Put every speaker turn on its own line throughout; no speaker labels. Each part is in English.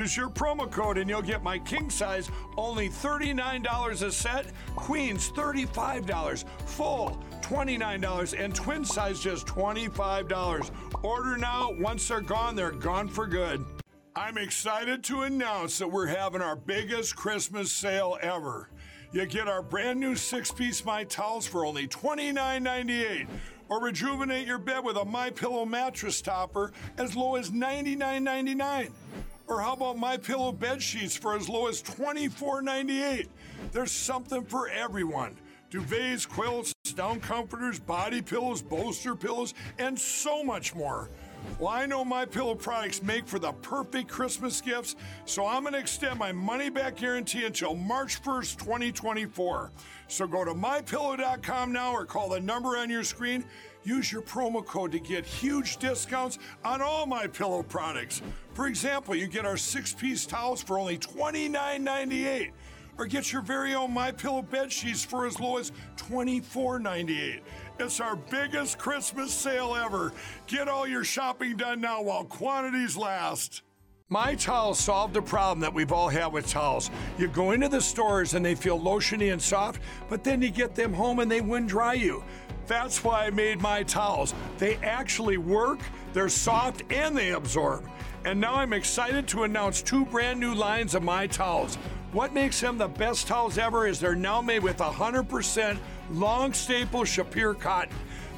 Use your promo code and you'll get my king size only $39 a set, queens $35, full $29, and twin size just $25. Order now. Once they're gone, they're gone for good. I'm excited to announce that we're having our biggest Christmas sale ever. You get our brand new six piece My Towels for only $29.98. Or rejuvenate your bed with a My Pillow mattress topper as low as $99.99. Or how about my pillow bed sheets for as low as $24.98? There's something for everyone. Duvets, quilts, down comforters, body pillows, bolster pillows, and so much more. Well, I know my pillow products make for the perfect Christmas gifts, so I'm going to extend my money back guarantee until March 1st, 2024. So go to mypillow.com now or call the number on your screen. Use your promo code to get huge discounts on all my pillow products. For example, you get our six-piece towels for only $29.98 or get your very own My Pillow bed sheets for as low as $24.98. It's our biggest Christmas sale ever. Get all your shopping done now while quantities last. My Towels solved a problem that we've all had with towels. You go into the stores and they feel lotiony and soft, but then you get them home and they wouldn't dry you. That's why I made my towels. They actually work, they're soft, and they absorb. And now I'm excited to announce two brand new lines of my towels. What makes them the best towels ever is they're now made with 100% long staple Shapir cotton.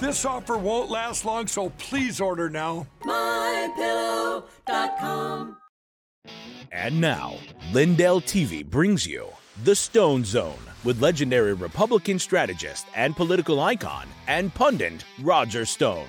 This offer won't last long, so please order now.
MyPillow.com.
And now, Lindell TV brings you The Stone Zone with legendary Republican strategist and political icon and pundit Roger Stone.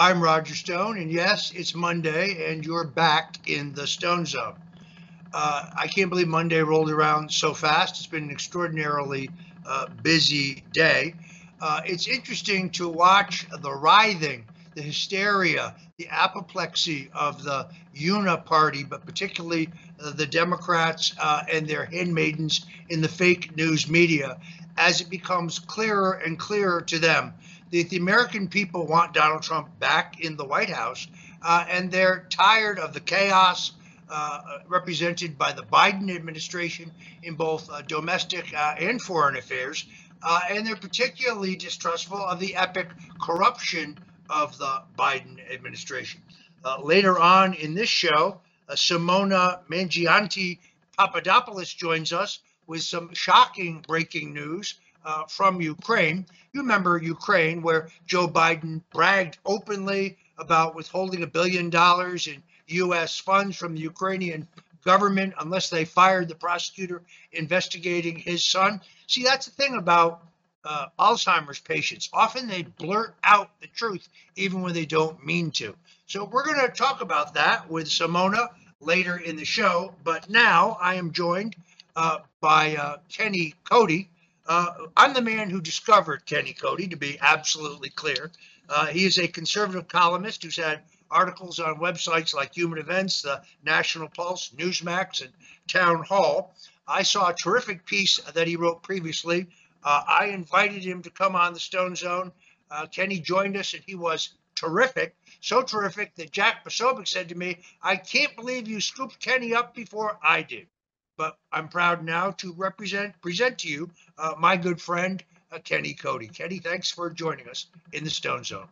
I'm Roger Stone, and yes, it's Monday, and you're back in the Stone Zone. Uh, I can't believe Monday rolled around so fast. It's been an extraordinarily uh, busy day. Uh, it's interesting to watch the writhing, the hysteria, the apoplexy of the Uniparty, but particularly uh, the Democrats uh, and their handmaidens in the fake news media, as it becomes clearer and clearer to them that the American people want Donald Trump back in the White House, uh, and they're tired of the chaos uh, represented by the Biden administration in both uh, domestic uh, and foreign affairs. Uh, and they're particularly distrustful of the epic corruption of the Biden administration. Uh, later on in this show, Simona Mangiante Papadopoulos joins us with some shocking breaking news uh, from Ukraine. You remember Ukraine, where Joe Biden bragged openly about withholding a billion dollars in U.S. funds from the Ukrainian government unless they fired the prosecutor investigating his son. See, that's the thing about uh, Alzheimer's patients. Often they blurt out the truth even when they don't mean to. So we're going to talk about that with Simona later in the show. But now I am joined uh, by uh, Kenny Cody. Uh, I'm the man who discovered Kenny Cody, to be absolutely clear. Uh, he is a conservative columnist who's had articles on websites like Human Events, the National Pulse, Newsmax, and Town Hall. I saw a terrific piece that he wrote previously. Uh, I invited him to come on the Stone Zone. Uh, Kenny joined us, and he was terrific. So terrific that Jack Posobiec said to me, I can't believe you scooped Kenny up before I did but I'm proud now to represent present to you uh, my good friend uh, Kenny Cody. Kenny, thanks for joining us in the Stone Zone.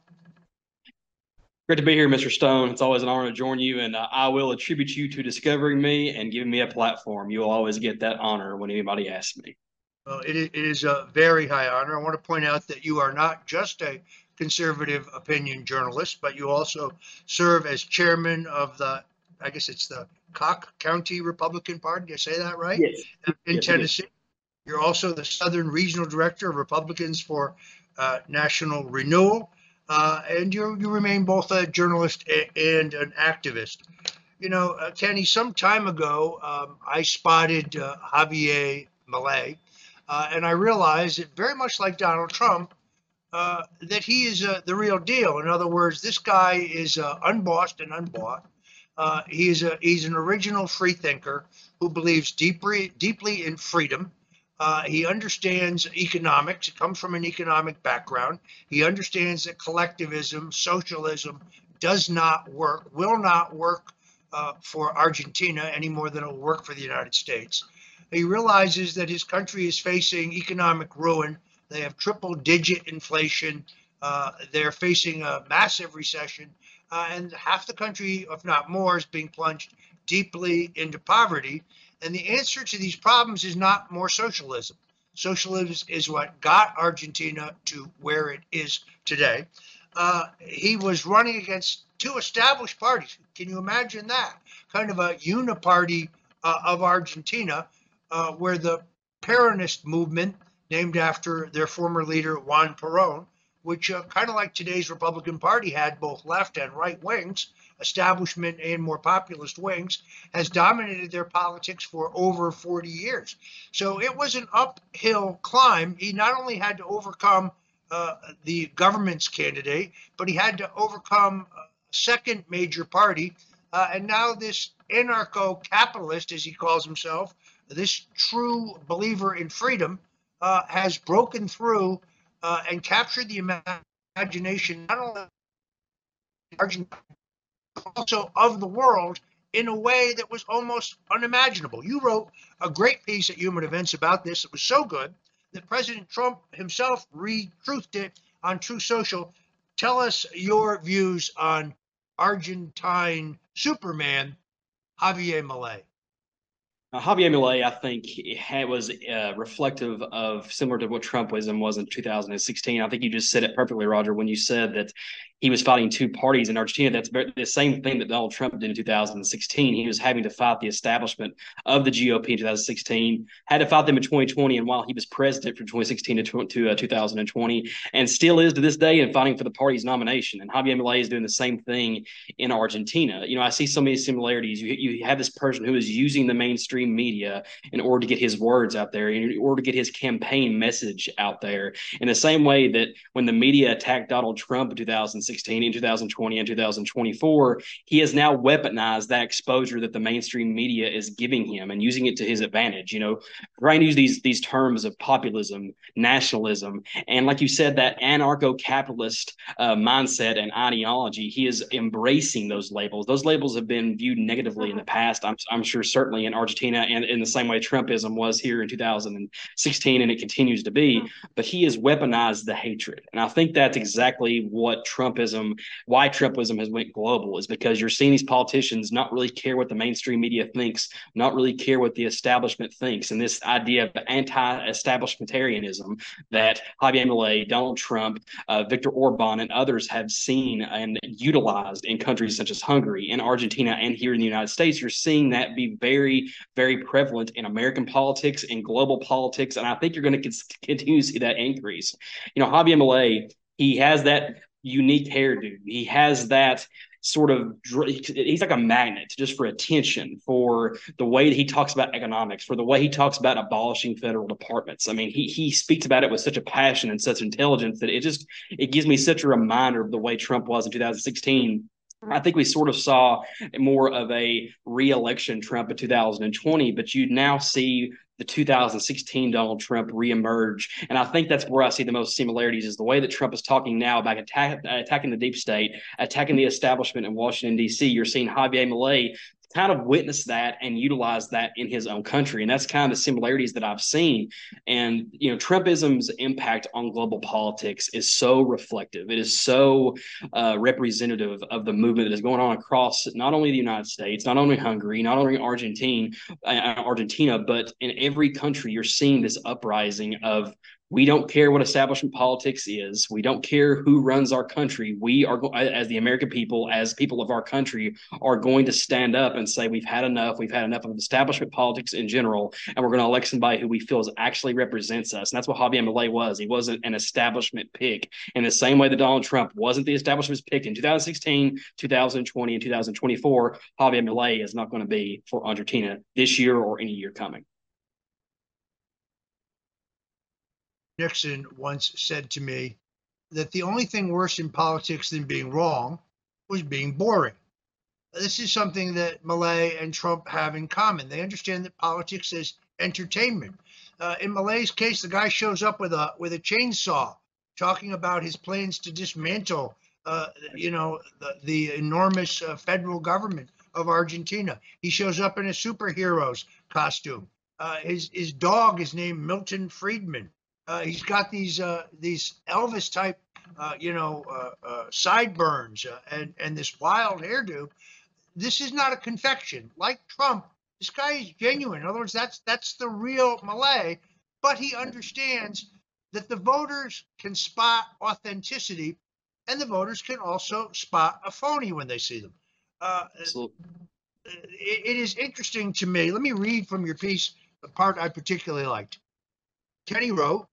Great to be here, Mr. Stone. It's always an honor to join you, and uh, I will attribute you to discovering me and giving me a platform. You will always get that honor when anybody asks me.
Well, it, it is a very high honor. I want to point out that you are not just a conservative opinion journalist, but you also serve as chairman of the, I guess it's the Cocke County Republican Party. Did I say that right?
Yes.
In
yes,
Tennessee. You're also the Southern Regional Director of Republicans for uh, National Renewal uh, and you you remain both a journalist and an activist. You know, uh, Kenny, some time ago, um, I spotted uh, Javier Milei, uh, and I realized that very much like Donald Trump, uh, that he is uh, the real deal. In other words, this guy is unbossed and unbought. He is a he's an original free thinker who believes deeply deeply in freedom uh, he understands economics. He comes from an economic background. He understands that collectivism, socialism does not work, will not work uh, for Argentina any more than it will work for the United States. He realizes that his country is facing economic ruin. They have triple digit inflation. Uh, they're facing a massive recession. Uh, and half the country, if not more, is being plunged deeply into poverty. And the answer to these problems is not more socialism. Socialism is what got Argentina to where it is today. Uh, he was running against two established parties. Can you imagine that? Kind of a uniparty uh, of Argentina, uh, where the Peronist movement, named after their former leader Juan Perón, which uh, kind of like today's Republican Party had both left and right wings, establishment and more populist wings has dominated their politics for over 40 years. So it was an uphill climb. He not only had to overcome uh, the government's candidate, but he had to overcome a second major party. Uh, and now this anarcho capitalist, as he calls himself, this true believer in freedom, uh, has broken through uh, and captured the imagination not only Argentina also of the world in a way that was almost unimaginable. You wrote a great piece at Human Events about this. It was so good that President Trump himself retruthed it on Truth Social. Tell us your views on Argentine Superman Javier Milei.
Uh, Javier Milei, I think, had, was uh, reflective of similar to what Trumpism was in 2016. I think you just said it perfectly, Roger, when you said that he was fighting two parties in Argentina. That's the same thing that Donald Trump did in 2016. He was having to fight the establishment of the GOP in 2016, had to fight them in 2020, and while he was president from 2016 to, uh, 2020, and still is to this day in fighting for the party's nomination. And Javier Milei is doing the same thing in Argentina. You know, I see so many similarities. You, you have this person who is using the mainstream media in order to get his words out there, in order to get his campaign message out there. In the same way that when the media attacked Donald Trump in 2016, 2016, and 2020, and 2024, he has now weaponized that exposure that the mainstream media is giving him and using it to his advantage. You know, trying to use these these terms of populism, nationalism, and like you said, that anarcho-capitalist uh, mindset and ideology. He is embracing those labels. Those labels have been viewed negatively in the past. I'm I'm sure certainly in Argentina and in the same way Trumpism was here in 2016, and it continues to be. But he has weaponized the hatred, and I think that's exactly what Trump Trumpism, why Trumpism has went global is because you're seeing these politicians not really care what the mainstream media thinks, not really care what the establishment thinks, and this idea of anti-establishmentarianism that Javier Milei, Donald Trump, uh, Viktor Orban, and others have seen and utilized in countries such as Hungary, and Argentina, and here in the United States. You're seeing that be very, very prevalent in American politics, and global politics, and I think you're going to continue to see that increase. You know, Javier Milei he has that unique hairdo. He has that sort of he's like a magnet just for attention for the way that he talks about economics for the way he talks about abolishing federal departments i mean he he speaks about it with such a passion and such intelligence that it just it gives me such a reminder of the way trump was in 2016 I think we sort of saw more of a re-election Trump in 2020, but you now see the 2016 Donald Trump reemerge. And I think that's where I see the most similarities is the way that Trump is talking now about attack, attacking the deep state, attacking the establishment in Washington, D.C. You're seeing Javier Milei kind of witnessed that and utilized that in his own country. And that's kind of the similarities that I've seen. And, you know, Trumpism's impact on global politics is so reflective. It is so uh, representative of the movement that is going on across not only the United States, not only Hungary, not only Argentina, uh, Argentina, but in every country, you're seeing this uprising of we don't care what establishment politics is. We don't care who runs our country. We are, as the American people, as people of our country, are going to stand up and say, we've had enough. We've had enough of establishment politics in general, and we're going to elect somebody who we feel actually represents us. And that's what Javier Milei was. He wasn't an establishment pick in the same way that Donald Trump wasn't the establishment's pick in 2016, 2020, and 2024. Javier Milei is not going to be for Argentina this year or any year coming.
Nixon once said to me that the only thing worse in politics than being wrong was being boring. This is something that Milei and Trump have in common. They understand that politics is entertainment. Uh, in Milei's case, the guy shows up with a with a chainsaw, talking about his plans to dismantle, uh, you know, the, the enormous uh, federal government of Argentina. He shows up in a superhero's costume. Uh, his his dog is named Milton Friedman. Uh, he's got these uh, these Elvis type, uh, you know, uh, uh, sideburns uh, and and this wild hairdo. This is not a confection. Like Trump, this guy is genuine. In other words, that's that's the real Milei, But he understands that the voters can spot authenticity, and the voters can also spot a phony when they see them. It, it is interesting to me. Let me read from your piece the part I particularly liked. Kenny wrote,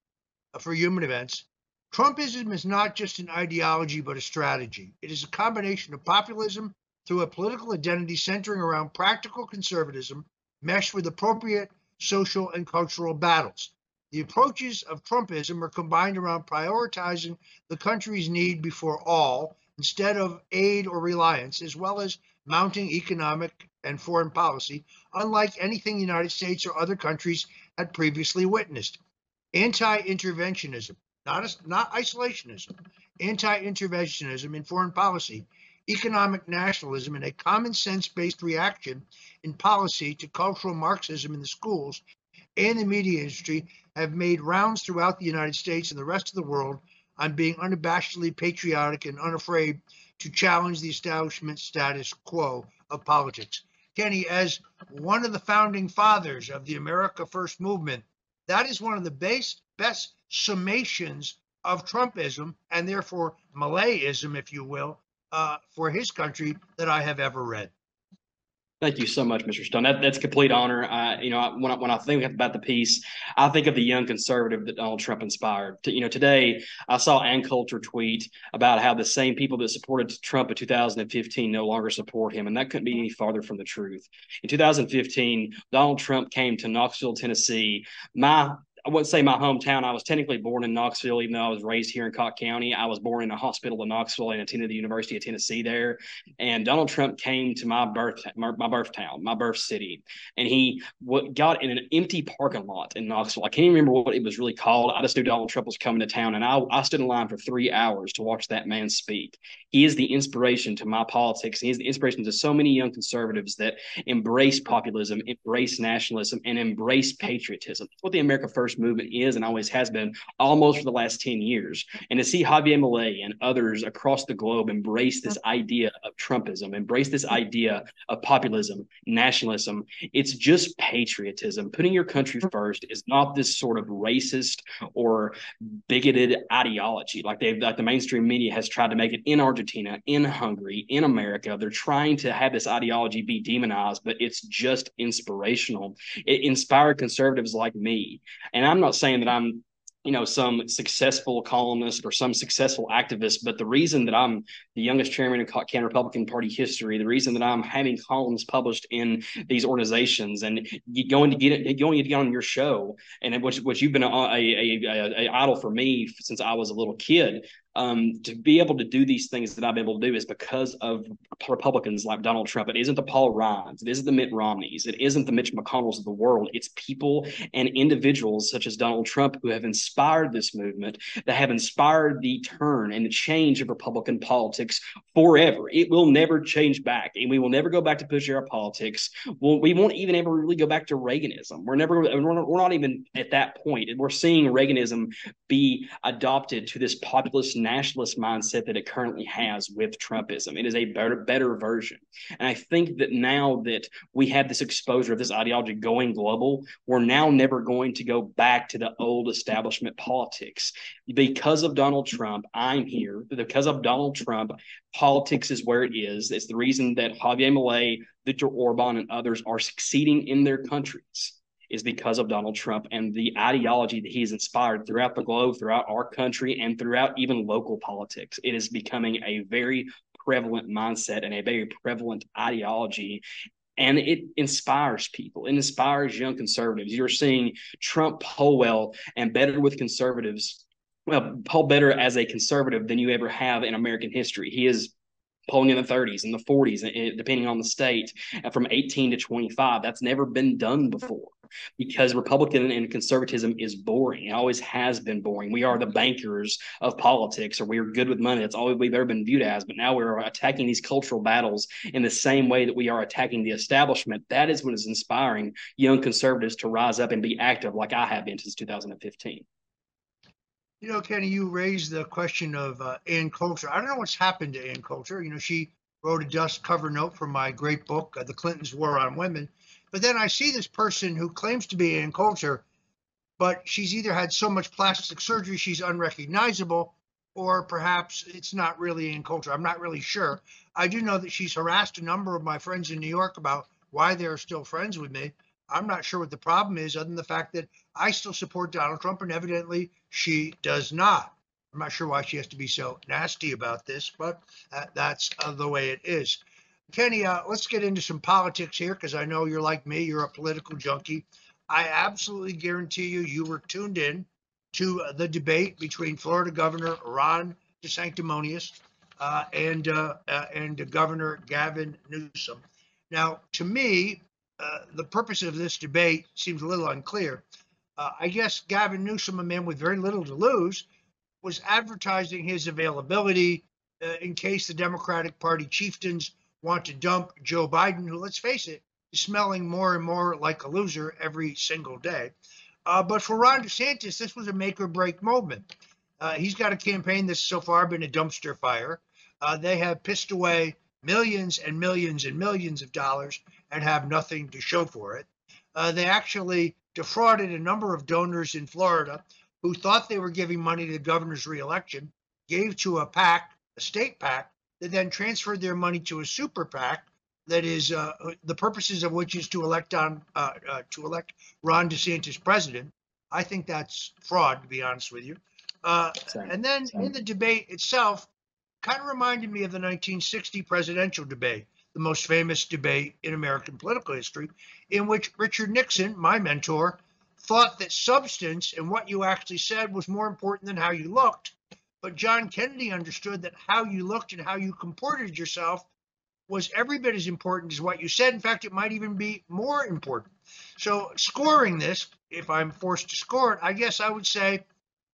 for human events, Trumpism is not just an ideology, but a strategy. It is a combination of populism through a political identity centering around practical conservatism, meshed with appropriate social and cultural battles. The approaches of Trumpism are combined around prioritizing the country's need before all instead of aid or reliance, as well as mounting economic and foreign policy, unlike anything the United States or other countries had previously witnessed anti-interventionism, not, not isolationism, anti-interventionism in foreign policy, economic nationalism, and a common sense-based reaction in policy to cultural Marxism in the schools and the media industry have made rounds throughout the United States and the rest of the world on being unabashedly patriotic and unafraid to challenge the establishment status quo of politics. Kenny, as one of the founding fathers of the America First movement, that is one of the base, best summations of Trumpism and therefore Malayism, if you will, uh, for his country that I have ever read.
Thank you so much, Mr. Stone. That, that's complete honor. Uh, you know, when I, when I think about the piece, I think of the young conservative that Donald Trump inspired. To, you know, today I saw Ann Coulter tweet about how the same people that supported Trump in 2015 no longer support him, and that couldn't be any farther from the truth. In 2015, Donald Trump came to Knoxville, Tennessee. My I wouldn't say my hometown. I was technically born in Knoxville, even though I was raised here in Cocke County. I was born in a hospital in Knoxville and attended the University of Tennessee there. And Donald Trump came to my birth, my, birth town, my birth city, and he what, got in an empty parking lot in Knoxville. I can't even remember what it was really called. I just knew Donald Trump was coming to town, and I, I stood in line for three hours to watch that man speak. He is the inspiration to my politics. He is the inspiration to so many young conservatives that embrace populism, embrace nationalism, and embrace patriotism. That's what the America First first movement is and always has been almost for the last 10 years. And to see Javier Milei and others across the globe embrace this mm-hmm. idea of Trumpism, embrace this idea of populism, nationalism, it's just patriotism. Putting your country mm-hmm. first is not this sort of racist or bigoted ideology like they've like the mainstream media has tried to make it in Argentina, in Hungary, in America. They're trying to have this ideology be demonized, but it's just inspirational. It inspired conservatives like me. And and I'm not saying that I'm, you know, some successful columnist or some successful activist, but the reason that I'm the youngest chairman in Counter Republican Party history, the reason that I'm having columns published in these organizations and going to get it, going to get on your show, and which which you've been a, a, a, a idol for me since I was a little kid. Um, to be able to do these things that I've been able to do is because of Republicans like Donald Trump. It isn't the Paul Ryans, it isn't the Mitt Romneys, it isn't the Mitch McConnells of the world. It's people and individuals such as Donald Trump who have inspired this movement, that have inspired the turn and the change of Republican politics forever. It will never change back, and we will never go back to push our politics. We'll, we won't even ever really go back to Reaganism. We're never. We're not, we're not even at that point. We're seeing Reaganism be adopted to this populist nationalist mindset that it currently has with Trumpism. It is a better better version, and I think that now that we have this exposure of this ideology going global, we're now never going to go back to the old establishment politics because of Donald Trump. I'm here because of Donald Trump. Politics is where it is. It's the reason that Javier Milei, Viktor Orban, and others are succeeding in their countries is because of Donald Trump and the ideology that he's inspired throughout the globe, throughout our country, and throughout even local politics. It is becoming a very prevalent mindset and a very prevalent ideology. And it inspires people. It inspires young conservatives. You're seeing Trump poll well and better with conservatives well, poll better as a conservative than you ever have in American history. He is polling in the 30s and the 40s, eh, depending on the state, from 18 to 25. That's never been done before because Republican and conservatism is boring. It always has been boring. We are the bankers of politics, or we are good with money. That's all we've ever been viewed as. But now we're attacking these cultural battles in the same way that we are attacking the establishment. That is what is inspiring young conservatives to rise up and be active, like I have been since 2015.
You know, Kenny, you raised the question of uh, Ann Coulter. I don't know what's happened to Ann Coulter. You know, she wrote a dust cover note for my great book, uh, The Clintons' War on Women. But then I see this person who claims to be Ann Coulter, but she's either had so much plastic surgery she's unrecognizable, or perhaps it's not really Ann Coulter. I'm not really sure. I do know that she's harassed a number of my friends in New York about why they're still friends with me. I'm not sure what the problem is, other than the fact that I still support Donald Trump, and evidently she does not. I'm not sure why she has to be so nasty about this, but uh, that's uh, the way it is. Kenny, uh, let's get into some politics here because I know you're like me, you're a political junkie. I absolutely guarantee you, you were tuned in to uh, the debate between Florida Governor Ron DeSanctimonious uh, and uh, and Governor Gavin Newsom. Now, to me, uh, the purpose of this debate seems a little unclear. Uh, I guess Gavin Newsom, a man with very little to lose, was advertising his availability uh, in case the Democratic Party chieftains want to dump Joe Biden, who, let's face it, is smelling more and more like a loser every single day. Uh, but for Ron DeSantis, this was a make or break moment. Uh, he's got a campaign that's so far been a dumpster fire. they have pissed away millions and millions and millions of dollars and have nothing to show for it. Uh, they actually defrauded a number of donors in Florida who thought they were giving money to the governor's reelection, gave to a PAC, a state PAC, that then transferred their money to a super PAC that is uh, the purposes of which is to elect on uh, uh, to elect Ron DeSantis president. I think that's fraud, to be honest with you. Uh, and then in the debate itself, kind of reminded me of the 1960 presidential debate, the most famous debate in American political history, in which Richard Nixon, my mentor, thought that substance and what you actually said was more important than how you looked. But John Kennedy understood that how you looked and how you comported yourself was every bit as important as what you said. In fact, it might even be more important. So, scoring this, if I'm forced to score it, I guess I would say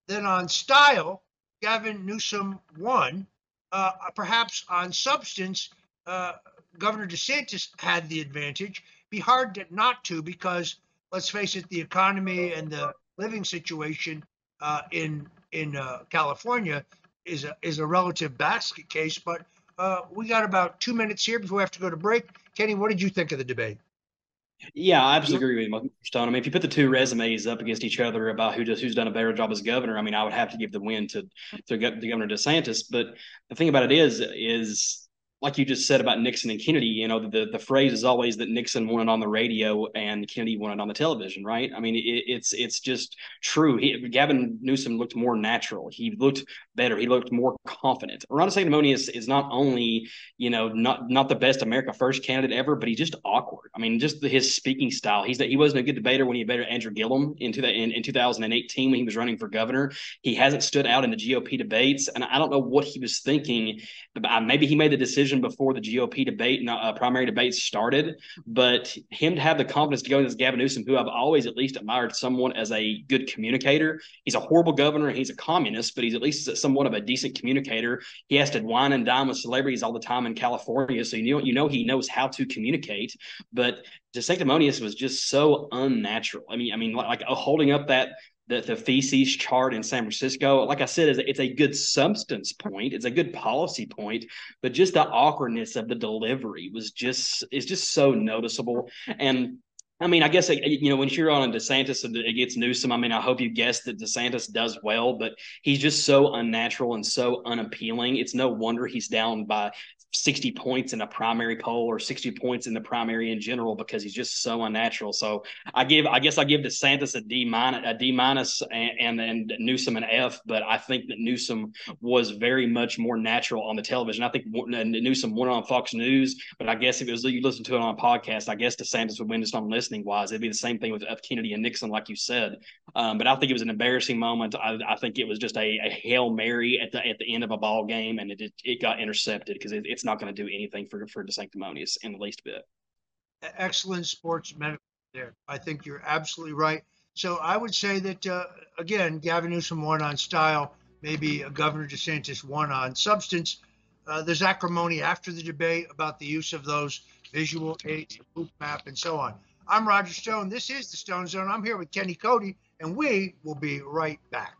that on style, Gavin Newsom won uh, perhaps on substance, uh, Governor DeSantis had the advantage. Be hard to, not to because let's face it, the economy and the living situation uh, in in uh, California is a is a relative basket case. But uh, we got about two minutes here before we have to go to break. Kenny, what did you think of the debate?
Yeah, I absolutely agree with you, Stone. I mean, if you put the two resumes up against each other about who just who's done a better job as governor, I mean, I would have to give the win to to the Governor DeSantis. But the thing about it is, is like you just said about Nixon and Kennedy, you know, the, the phrase is always that Nixon won it on the radio and Kennedy won it on the television, right? I mean, it, it's it's just true. He, Gavin Newsom looked more natural. He looked better. He looked more confident. Ron Sanctimonious is not only, you know, not not the best America First candidate ever, but he's just awkward. I mean, just his speaking style. He's that he wasn't a good debater when he debated Andrew Gillum that in, in 2018 when he was running for governor. He hasn't stood out in the GOP debates, and I don't know what he was thinking. Maybe he made the decision before the GOP debate, uh, primary debates started. But him to have the confidence to go against Gavin Newsom, who I've always at least admired someone as a good communicator. He's a horrible governor. and He's a communist, but he's at least somewhat of a decent communicator. He has to wine and dine with celebrities all the time in California, so you know you know he knows how to communicate. But the sanctimonious was just so unnatural. I mean, I mean, like, like holding up that the, the feces chart in San Francisco, like I said, is it's a good substance point. It's a good policy point, but just the awkwardness of the delivery was just is just so noticeable. And I mean, I guess uh, you know when you're on a DeSantis and it gets Newsom. I mean, I hope you guessed that DeSantis does well, but he's just so unnatural and so unappealing. It's no wonder he's down by 60 points in a primary poll or 60 points in the primary in general because he's just so unnatural. So I give, I guess I give DeSantis a D minus, a D minus, and, and Newsom an F. But I think that Newsom was very much more natural on the television. I think Newsom won on Fox News, but I guess if it was you listen to it on a podcast, I guess DeSantis would win just on listening wise. It'd be the same thing with F. Kennedy and Nixon, like you said. Um, but I think it was an embarrassing moment. I, I think it was just a, a hail mary at the at the end of a ball game, and it it, it got intercepted because it, it's not going to do anything for for DeSanctimonious in the least bit.
Excellent sports there. I think you're absolutely right. So I would say that uh, again, Gavin Newsom won on style, maybe Governor DeSantis won on substance. Uh, there's acrimony after the debate about the use of those visual aids, boot map, and so on. I'm Roger Stone. This is the Stone Zone. I'm here with Kenny Cody, and we will be right back.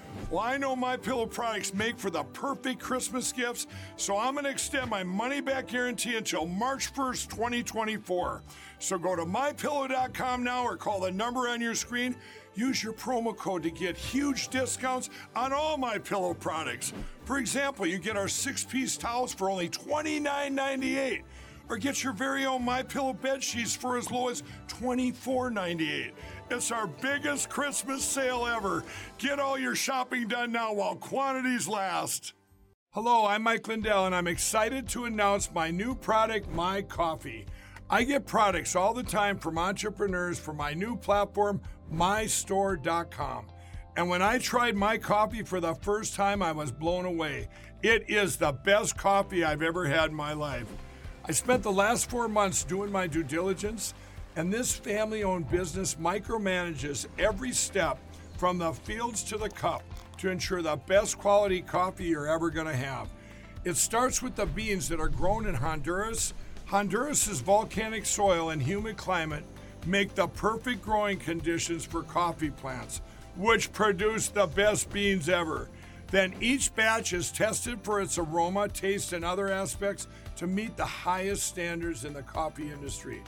Well, I know my pillow products make for the perfect Christmas gifts, so I'm going to extend my money back guarantee until March 1st, 2024. So go to mypillow.com now or call the number on your screen. Use your promo code to get huge discounts on all my pillow products. For example, you get our six-piece towels for only $29.98 or get your very own My Pillow bed sheets for as low as $24.98. It's our biggest Christmas sale ever. Get all your shopping done now while quantities last. Hello, I'm Mike Lindell, and I'm excited to announce my new product, My Coffee. I get products all the time from entrepreneurs for my new platform, mystore.com. And when I tried my coffee for the first time, I was blown away. It is the best coffee I've ever had in my life. I spent the last four months doing my due diligence and this family owned business micromanages every step from the fields to the cup to ensure the best quality coffee you're ever going to have. It starts with the beans that are grown in Honduras. Honduras's volcanic soil and humid climate make the perfect growing conditions for coffee plants, which produce the best beans ever. Then each batch is tested for its aroma, taste, and other aspects to meet the highest standards in the coffee industry.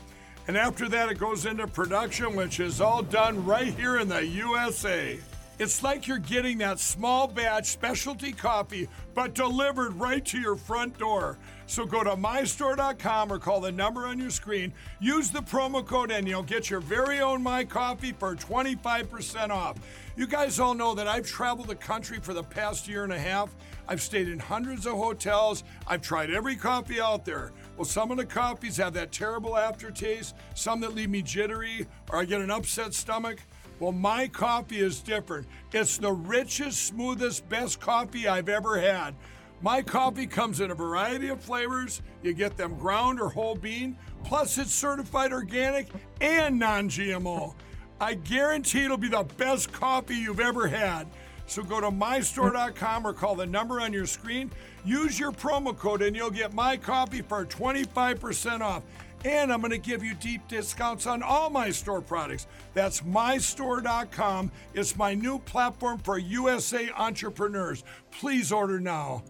And after that, it goes into production, which is all done right here in the USA. It's like you're getting that small batch specialty coffee, but delivered right to your front door. So go to mystore.com or call the number on your screen. Use the promo code and you'll get your very own My Coffee for 25% off. You guys all know that I've traveled the country for the past year and a half. I've stayed in hundreds of hotels. I've tried every coffee out there. Well, some of the coffees have that terrible aftertaste, some that leave me jittery, or I get an upset stomach. Well, my coffee is different. It's the richest, smoothest, best coffee I've ever had. My coffee comes in a variety of flavors. You get them ground or whole bean, plus it's certified organic and non GMO. I guarantee it'll be the best coffee you've ever had. So go to mystore.com or call the number on your screen. Use your promo code and you'll get my coffee for 25% off. And I'm going to give you deep discounts on all my store products. That's mystore.com. It's my new platform for USA entrepreneurs. Please order now.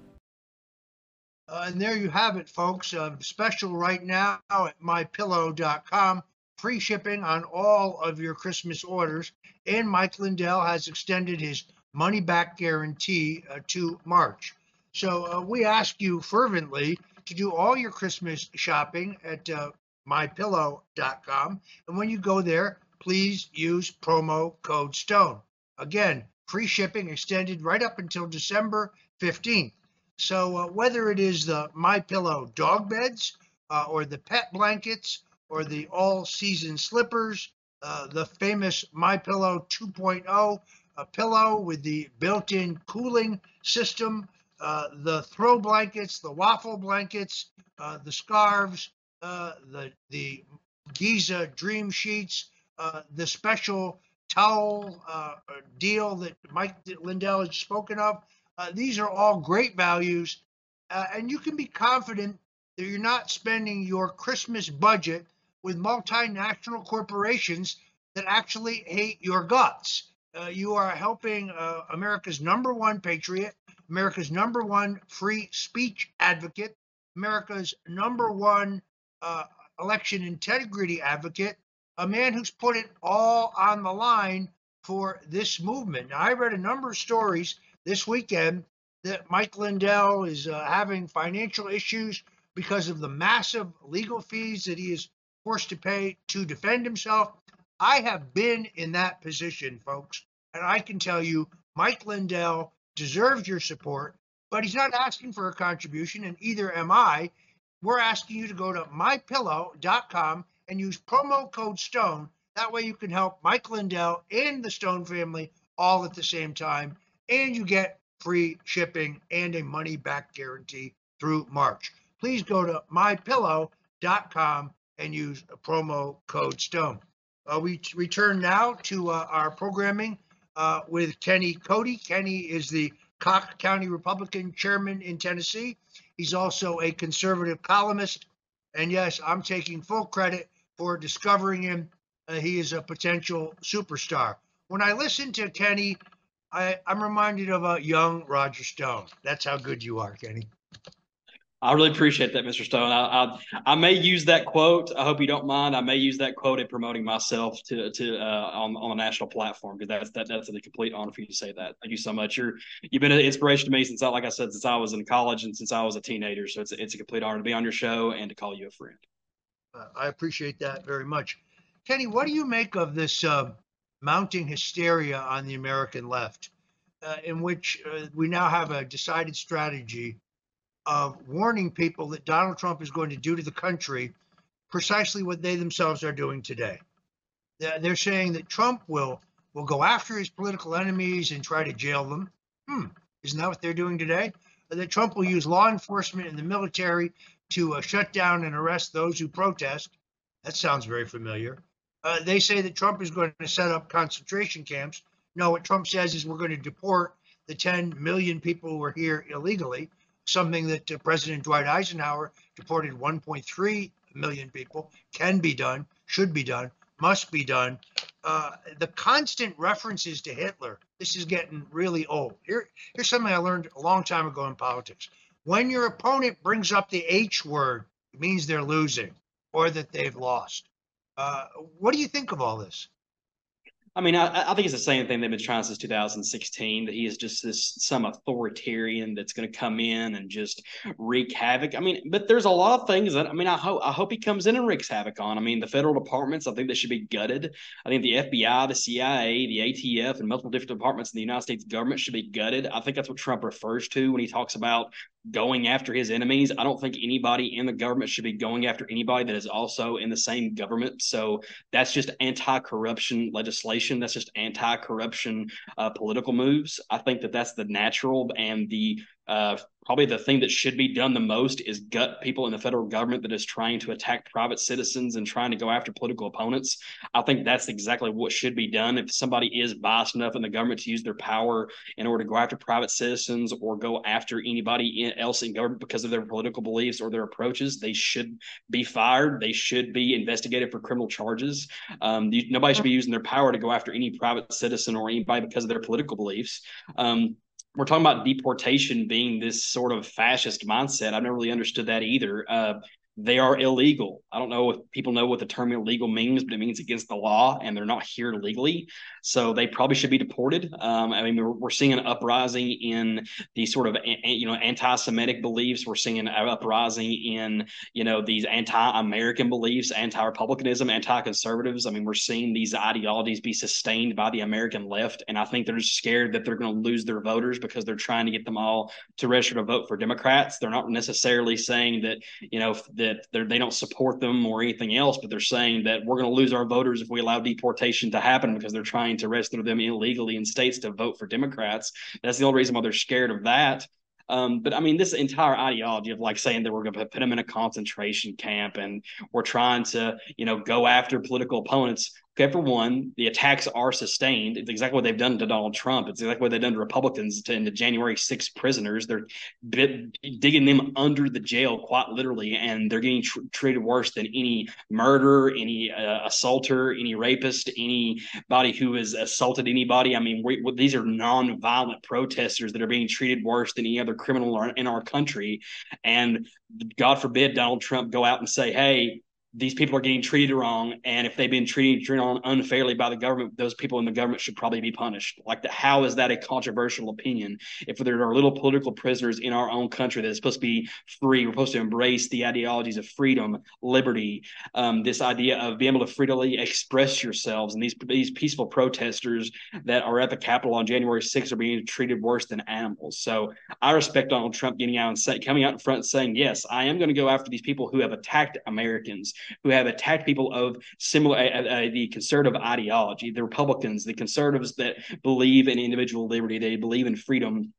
Uh, and there you have it, folks. Uh, special right now at mypillow.com. Free shipping on all of your Christmas orders. And Mike Lindell has extended his money back guarantee uh, to March. So uh, we ask you fervently to do all your Christmas shopping at uh, mypillow.com. And when you go there, please use promo code STONE. Again, free shipping extended right up until December 15th. So uh, whether it is the My Pillow dog beds uh, or the pet blankets or the all-season slippers, uh, the famous My Pillow 2.0 a pillow with the built-in cooling system, uh, the throw blankets, the waffle blankets, uh, the scarves, uh, the the Giza Dream Sheets, uh, the special towel uh, deal that Mike Lindell has spoken of. Uh, these are all great values, uh, and you can be confident that you're not spending your Christmas budget with multinational corporations that actually hate your guts. You are helping America's number one patriot, America's number one free speech advocate, America's number one uh, election integrity advocate, a man who's put it all on the line for this movement. Now, I read a number of stories this weekend that Mike Lindell is uh, having financial issues because of the massive legal fees that he is forced to pay to defend himself. I have been in that position, folks, and I can tell you Mike Lindell deserves your support, but he's not asking for a contribution, and either am I we're asking you to go to mypillow.com and use promo code STONE. That way you can help Mike Lindell and the Stone family all at the same time. And you get free shipping and a money back guarantee through March. Please go to mypillow.com and use promo code STONE. Uh, we return now to uh, our programming uh, with Kenny Cody. Kenny is the Cocke County Republican chairman in Tennessee. He's also a conservative columnist. And yes, I'm taking full credit for discovering him. Uh, he is a potential superstar. When I listen to Kenny, I, I'm reminded of a young Roger Stone. That's how good you are, Kenny.
I really appreciate that, Mr. Stone. I, I, I may use that quote. I hope you don't mind. I may use that quote in promoting myself to to uh, on on a national platform because that's that that's a complete honor for you to say that. Thank you so much. You're you've been an inspiration to me since I like I said since I was in college and since I was a teenager. So it's it's a complete honor to be on your show and to call you a friend.
Uh, I appreciate that very much, Kenny. What do you make of this uh, mounting hysteria on the American left, uh, in which uh, we now have a decided strategy? Of warning people that Donald Trump is going to do to the country precisely what they themselves are doing today. They're saying that Trump will will go after his political enemies and try to jail them. Hmm, isn't that what they're doing today? That Trump will use law enforcement and the military to uh, shut down and arrest those who protest. That sounds very familiar. Uh, they say that Trump is going to set up concentration camps. No, what Trump says is we're going to deport the 10 million people who are here illegally something that uh, President Dwight Eisenhower deported 1.3 million people, can be done, should be done, must be done. Uh, the constant references to Hitler, this is getting really old. Here, here's something I learned a long time ago in politics. When your opponent brings up the H word, it means they're losing or that they've lost. Uh, what do you think of all this?
I mean, I, I, think it's the same thing they've been trying since 2016 that he is just this some authoritarian that's going to come in and just wreak havoc. I mean, but there's a lot of things that I mean, I hope I hope he comes in and wreaks havoc on. I mean, the federal departments, I think they should be gutted. I think the FBI, the CIA, the ATF, and multiple different departments in the United States government should be gutted. I think that's what Trump refers to when he talks about going after his enemies. I don't think anybody in the government should be going after anybody that is also in the same government. So that's just anti-corruption legislation. That's just anti-corruption uh, political moves. I think that that's the natural and the uh, probably the thing that should be done the most is gut people in the federal government that is trying to attack private citizens and trying to go after political opponents. I think that's exactly what should be done. If somebody is biased enough in the government to use their power in order to go after private citizens or go after anybody else in government because of their political beliefs or their approaches, they should be fired. They should be investigated for criminal charges. Um, nobody should be using their power to go after any private citizen or anybody because of their political beliefs. Um, we're talking about deportation being this sort of fascist mindset. I've never really understood that either. Uh, they are illegal. I don't know if people know what the term illegal means, but it means against the law, and they're not here legally. So they probably should be deported. Um, I mean, we're, we're, seeing an uprising in the sort of you know anti-Semitic beliefs. We're seeing an uprising in you know these anti-American beliefs, anti-republicanism, anti-conservatives. I mean, we're seeing these ideologies be sustained by the American left, and I think they're scared that they're going to lose their voters because they're trying to get them all to register to vote for Democrats. They're not necessarily saying that you know that they don't support them or anything else, but they're saying that we're going to lose our voters if we allow deportation to happen because they're trying to register them illegally in states to vote for Democrats. That's the only reason why they're scared of that. Um, but I mean, this entire ideology of like saying that we're going to put them in a concentration camp and we're trying to, you know, go after political opponents. Okay, for one, the attacks are sustained. It's exactly what they've done to Donald Trump. It's exactly what they've done to Republicans to, the January 6 prisoners. They're bit, digging them under the jail, quite literally, and they're getting tr- treated worse than any murderer, any uh, assaulter, any rapist, anybody who has assaulted anybody. I mean, we, these are non-violent protesters that are being treated worse than any other criminal in our country. And God forbid Donald Trump go out and say, hey, these people are getting treated wrong, and if they've been treated, treated unfairly by the government, those people in the government should probably be punished. Like, the, how is that a controversial opinion? If there are little political prisoners in our own country that is supposed to be free, we're supposed to embrace the ideologies of freedom, liberty, um, this idea of being able to freely express yourselves, and these these peaceful protesters that are at the Capitol on January 6th are being treated worse than animals. So I respect Donald Trump getting out and say, coming out in front and saying, yes, I am going to go after these people who have attacked Americans who have attacked people of similar uh, uh, the conservative ideology, the Republicans, the conservatives that believe in individual liberty, they believe in freedom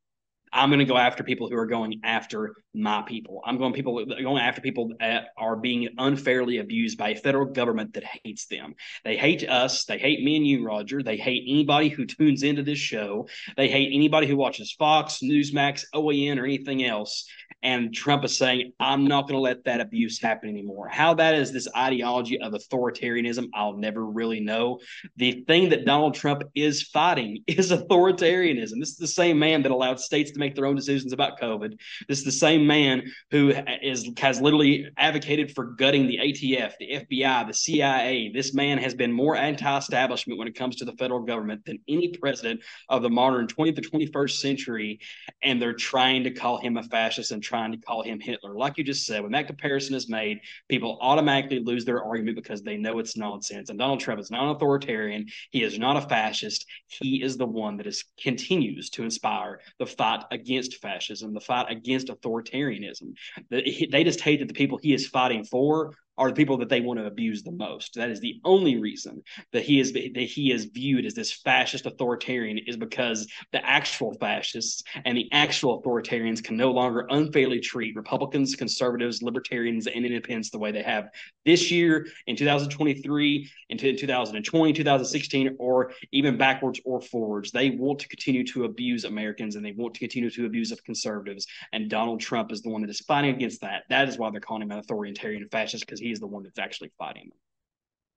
I'm going to go after people who are going after my people. I'm going people going after people that are being unfairly abused by a federal government that hates them. They hate us. They hate me and you, Roger. They hate anybody who tunes into this show. They hate anybody who watches Fox, Newsmax, OAN, or anything else. And Trump is saying, I'm not going to let that abuse happen anymore. How that is this ideology of authoritarianism, I'll never really know. The thing that Donald Trump is fighting is authoritarianism. This is the same man that allowed states to make their own decisions about COVID. This is the same man who is has literally advocated for gutting the ATF, the FBI, the CIA. This man has been more anti-establishment when it comes to the federal government than any president of the modern 20th to 21st century. And they're trying to call him a fascist and trying to call him Hitler. Like you just said, when that comparison is made, people automatically lose their argument because they know it's nonsense. And Donald Trump is not an authoritarian. He is not a fascist. He is the one that is continues to inspire the fight against fascism, the fight against authoritarianism. They just hate that the people he is fighting for are the people that they want to abuse the most. That is the only reason that he is that he is viewed as this fascist authoritarian is because the actual fascists and the actual authoritarians can no longer unfairly treat Republicans, conservatives, libertarians, and independents the way they have this year in 2023, into 2020, 2016, or even backwards or forwards. They want to continue to abuse Americans and they want to continue to abuse of conservatives. And Donald Trump is the one that is fighting against that. That is why they're calling him an authoritarian fascist because he's the one that's actually fighting them.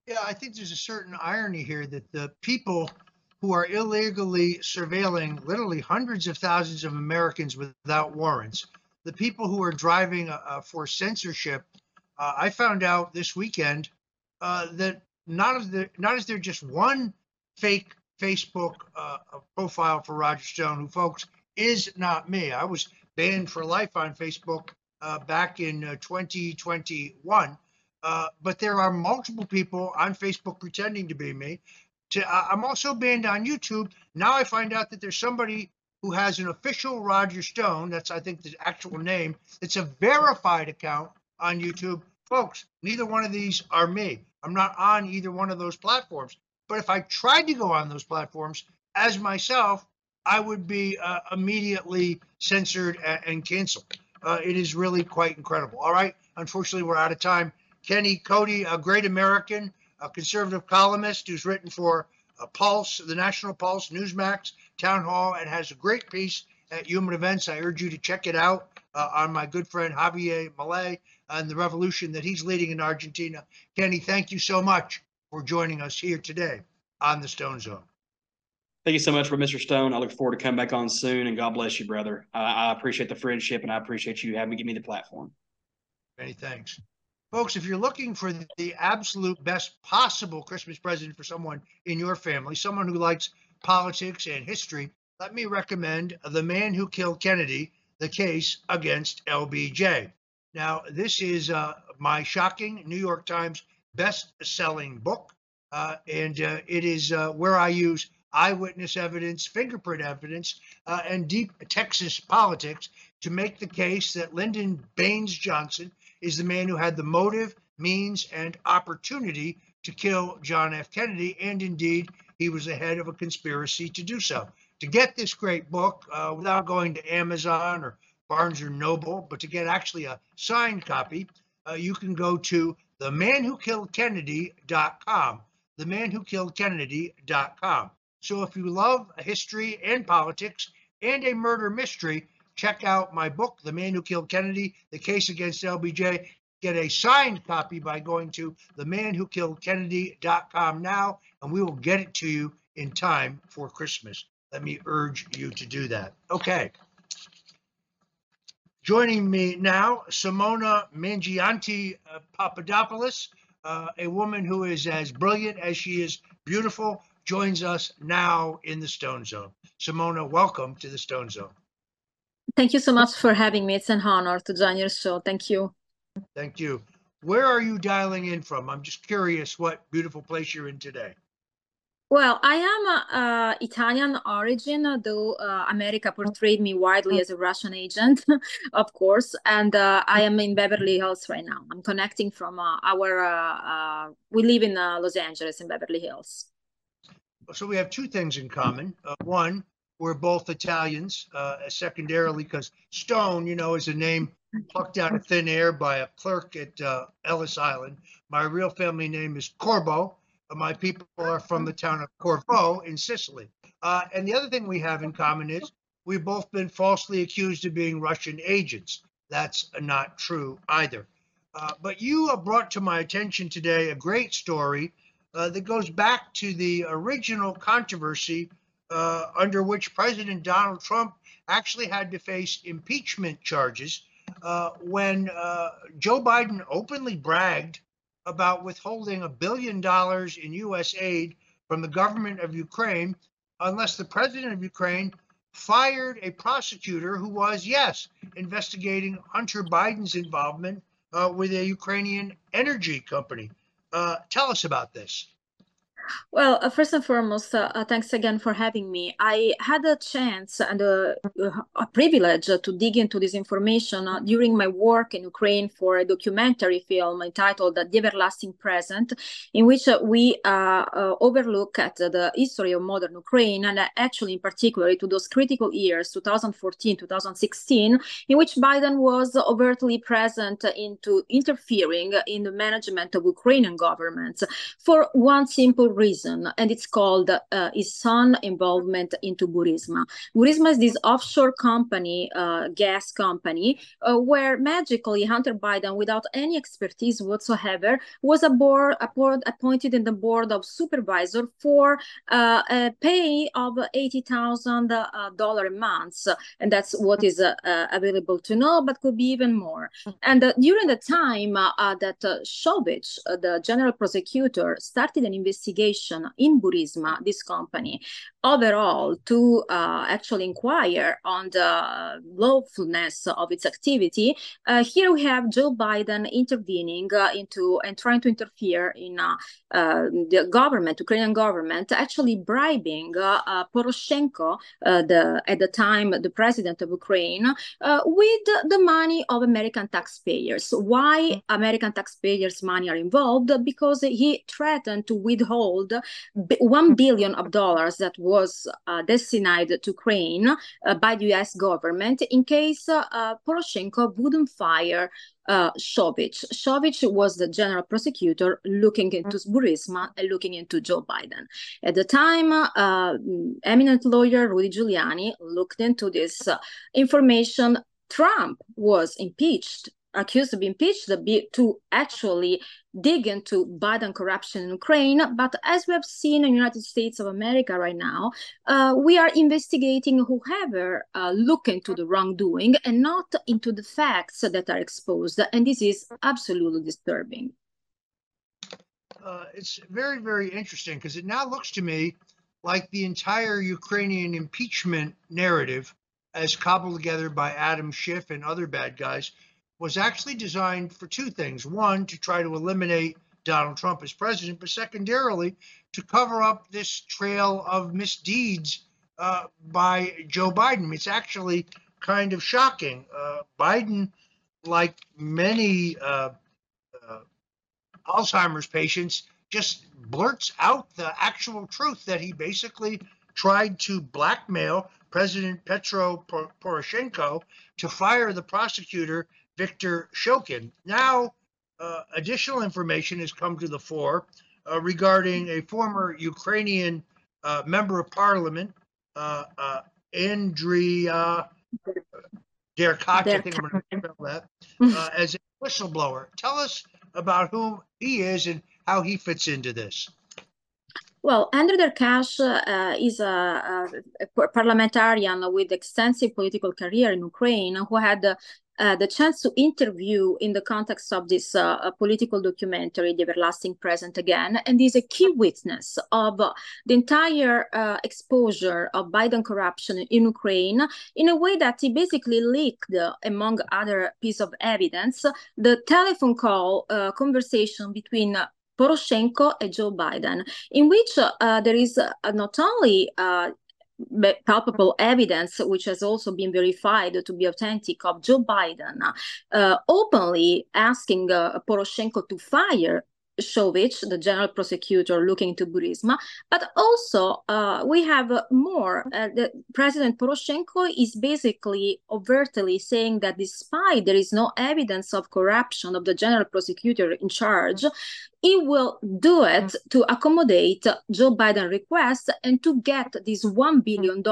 Yeah, I think there's a certain irony here that the people who are illegally surveilling literally hundreds of thousands of Americans without warrants, the people who are driving uh, uh for censorship, uh, I found out this weekend uh, that not as there not as there just one fake Facebook uh, profile for Roger Stone, who folks is not me. I was banned for life on Facebook uh, back in 2021 uh, but there are multiple people on Facebook pretending to be me. To, uh, I'm also banned on YouTube. Now I find out that there's somebody who has an official Roger Stone. That's I think the actual name. It's a verified account on YouTube. Folks, neither one of these are me. I'm not on either one of those platforms. But if I tried to go on those platforms as myself, I would be uh, immediately censored and, and canceled. Uh, it is really quite incredible. All right. Unfortunately, we're out of time. Kenny Cody, a great American, a conservative columnist who's written for Pulse, the National Pulse, Newsmax, Townhall, and has a great piece at Human Events. I urge you to check it out uh, on my good friend Javier Milei and the revolution that he's leading in Argentina. Kenny, thank you so much for joining us here today on the Stone Zone.
Thank you so much for Mr. Stone. I look forward to coming back on soon, and God bless you, brother. Uh, I appreciate the friendship, and I appreciate you having me give me the platform.
Many thanks. Folks, if you're looking for the absolute best possible Christmas present for someone in your family, someone who likes politics and history, let me recommend The Man Who Killed Kennedy, The Case Against LBJ. Now, this is uh, my shocking New York Times best-selling book, uh, and uh, it is uh, where I use eyewitness evidence, fingerprint evidence, uh, and deep Texas politics to make the case that Lyndon Baines Johnson is the man who had the motive, means, and opportunity to kill John F. Kennedy, and indeed, he was the head of a conspiracy to do so. To get this great book, uh, without going to Amazon or Barnes or Noble, but to get actually a signed copy, uh, you can go to themanwhokilledkennedy.com. Themanwhokilledkennedy.com. So if you love history and politics and a murder mystery, check out my book, The Man Who Killed Kennedy, The Case Against LBJ. Get a signed copy by going to themanwhokilledkennedy.com now, and we will get it to you in time for Christmas. Let me urge you to do that. Okay. Joining me now, Simona Mangiante uh, Papadopoulos, uh, a woman who is as brilliant as she is beautiful, joins us now in the Stone Zone. Simona, welcome to the Stone Zone.
Thank you so much for having me. It's an honor to join your show. Thank you.
Thank you. Where are you dialing in from? I'm just curious what beautiful place you're in today.
Well, I am uh, Italian origin, though uh, America portrayed me widely as a Russian agent, of course. And uh, I am in Beverly Hills right now. I'm connecting from uh, our, uh, uh, we live in Los Angeles in Beverly Hills.
So we have two things in common. one, we're both Italians, secondarily, because Stone, you know, is a name plucked out of thin air by a clerk at Ellis Island. My real family name is Corbo my people are from the town of Corvo in Sicily. Uh, and the other thing we have in common is we've both been falsely accused of being Russian agents. That's not true either. Uh, but you have brought to my attention today a great story uh, that goes back to the original controversy uh, under which President Donald Trump actually had to face impeachment charges uh, when uh, Joe Biden openly bragged about withholding a billion dollars in U.S. aid from the government of Ukraine unless the president of Ukraine fired a prosecutor who was, yes, investigating Hunter Biden's involvement uh, with a Ukrainian energy company. Uh, tell us about this.
Well, uh, first and foremost, uh, uh, thanks again for having me. I had a chance and a, a privilege to dig into this information uh, during my work in Ukraine for a documentary film entitled The Everlasting Present, in which uh, we uh, overlook at the history of modern Ukraine and actually in particular to those critical years, 2014, 2016, in which Biden was overtly present into interfering in the management of Ukrainian governments for one simple reason, and it's called uh, his son involvement into Burisma. Burisma is this offshore company, uh, gas company, uh, where magically Hunter Biden, without any expertise whatsoever, was a board, appointed in the board of supervisor for uh, a pay of eighty thousand dollar a month, and that's what is uh, available to know, but could be even more. And during the time that uh, Shokin, the general prosecutor, started an investigation in Burisma, this company, overall to uh, actually inquire on the lawfulness of its activity. Uh, here we have Joe Biden intervening uh, into and trying to interfere in uh, uh, the government, Ukrainian government, actually bribing uh, Poroshenko, the at the time the president of Ukraine, with the money of American taxpayers. Why American taxpayers' money are involved? Because he threatened to withhold one billion of dollars that was uh, destined to Ukraine uh, by the U.S. government in case uh, Poroshenko wouldn't fire uh, Shokin. Shokin was the general prosecutor looking into Burisma and looking into Joe Biden. At the time, uh, eminent lawyer Rudy Giuliani looked into this uh, information. Trump was impeached accused of being impeached to actually dig into Biden corruption in Ukraine. But as we have seen in the United States of America right now, uh, we are investigating whoever uh, look into the wrongdoing and not into the facts that are exposed. And this is absolutely disturbing.
Uh, it's very, very interesting because it now looks to me like the entire Ukrainian impeachment narrative, as cobbled together by Adam Schiff and other bad guys, was actually designed for two things. One, to try to eliminate Donald Trump as president, but secondarily, to cover up this trail of misdeeds uh, by Joe Biden. It's actually kind of shocking. Uh, Biden, like many uh, uh Alzheimer's patients, just blurts out the actual truth that he basically tried to blackmail President Petro Poroshenko to fire the prosecutor Viktor Shokin. Now, uh, additional information has come to the fore uh, regarding a former Ukrainian uh, member of parliament, uh, uh, Andrea Derkach, I think I'm going to spell that, uh, as a whistleblower. Tell us about who he is and how he fits into this.
Well, Andrew Derkach uh, is a, a, parliamentarian with extensive political career in Ukraine who had uh, uh, the chance to interview in the context of this uh, political documentary, The Everlasting Present Again, and is a key witness of uh, the entire uh, exposure of Biden corruption in Ukraine in a way that he basically leaked, among other piece of evidence, the telephone call uh, conversation between Poroshenko and Joe Biden, in which uh, there is uh, not only uh, palpable evidence, which has also been verified to be authentic, of Joe Biden uh, openly asking uh, Poroshenko to fire Shokin, the general prosecutor looking into Burisma, but also uh, we have more. Uh, the President Poroshenko is basically overtly saying that despite there is no evidence of corruption of the general prosecutor in charge, he will do it mm. to accommodate Joe Biden request and to get this $1 billion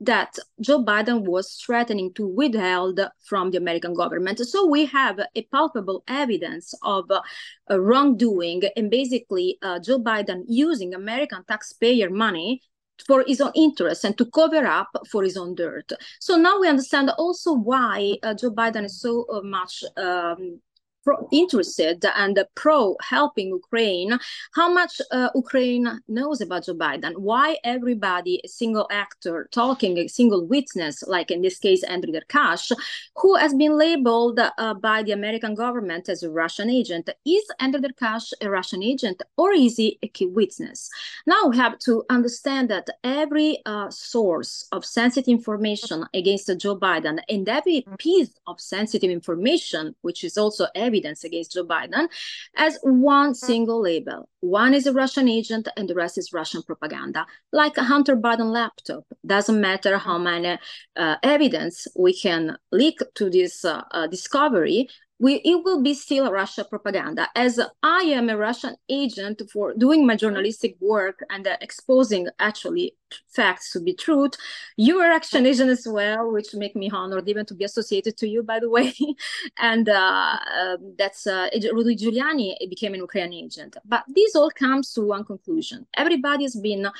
that Joe Biden was threatening to withhold from the American government. So we have a palpable evidence of uh, wrongdoing and basically uh, Joe Biden using American taxpayer money for his own interest and to cover up for his own dirt. So now we understand also why uh, Joe Biden is so uh, much um, pro- interested and pro helping Ukraine, how much uh, Ukraine knows about Joe Biden, why everybody, a single actor talking, a single witness, like in this case Andrew Derkach, who has been labeled uh, by the American government as a Russian agent. Is Andrew Derkach a Russian agent or is he a key witness? Now we have to understand that every uh, source of sensitive information against Joe Biden and every piece of sensitive information, which is also evidence against Joe Biden as one single label. One is a Russian agent and the rest is Russian propaganda, like a Hunter Biden laptop. Doesn't matter how many uh, evidence we can leak to this uh, uh, discovery, we, it will be still Russia propaganda. As I am a Russian agent for doing my journalistic work and uh, exposing actually facts to be truth, you are Russian agent as well, which make me honored even to be associated to you, by the way. and uh, uh, that's Rudy Giuliani became an Ukrainian agent. But this all comes to one conclusion. Everybody has been uh,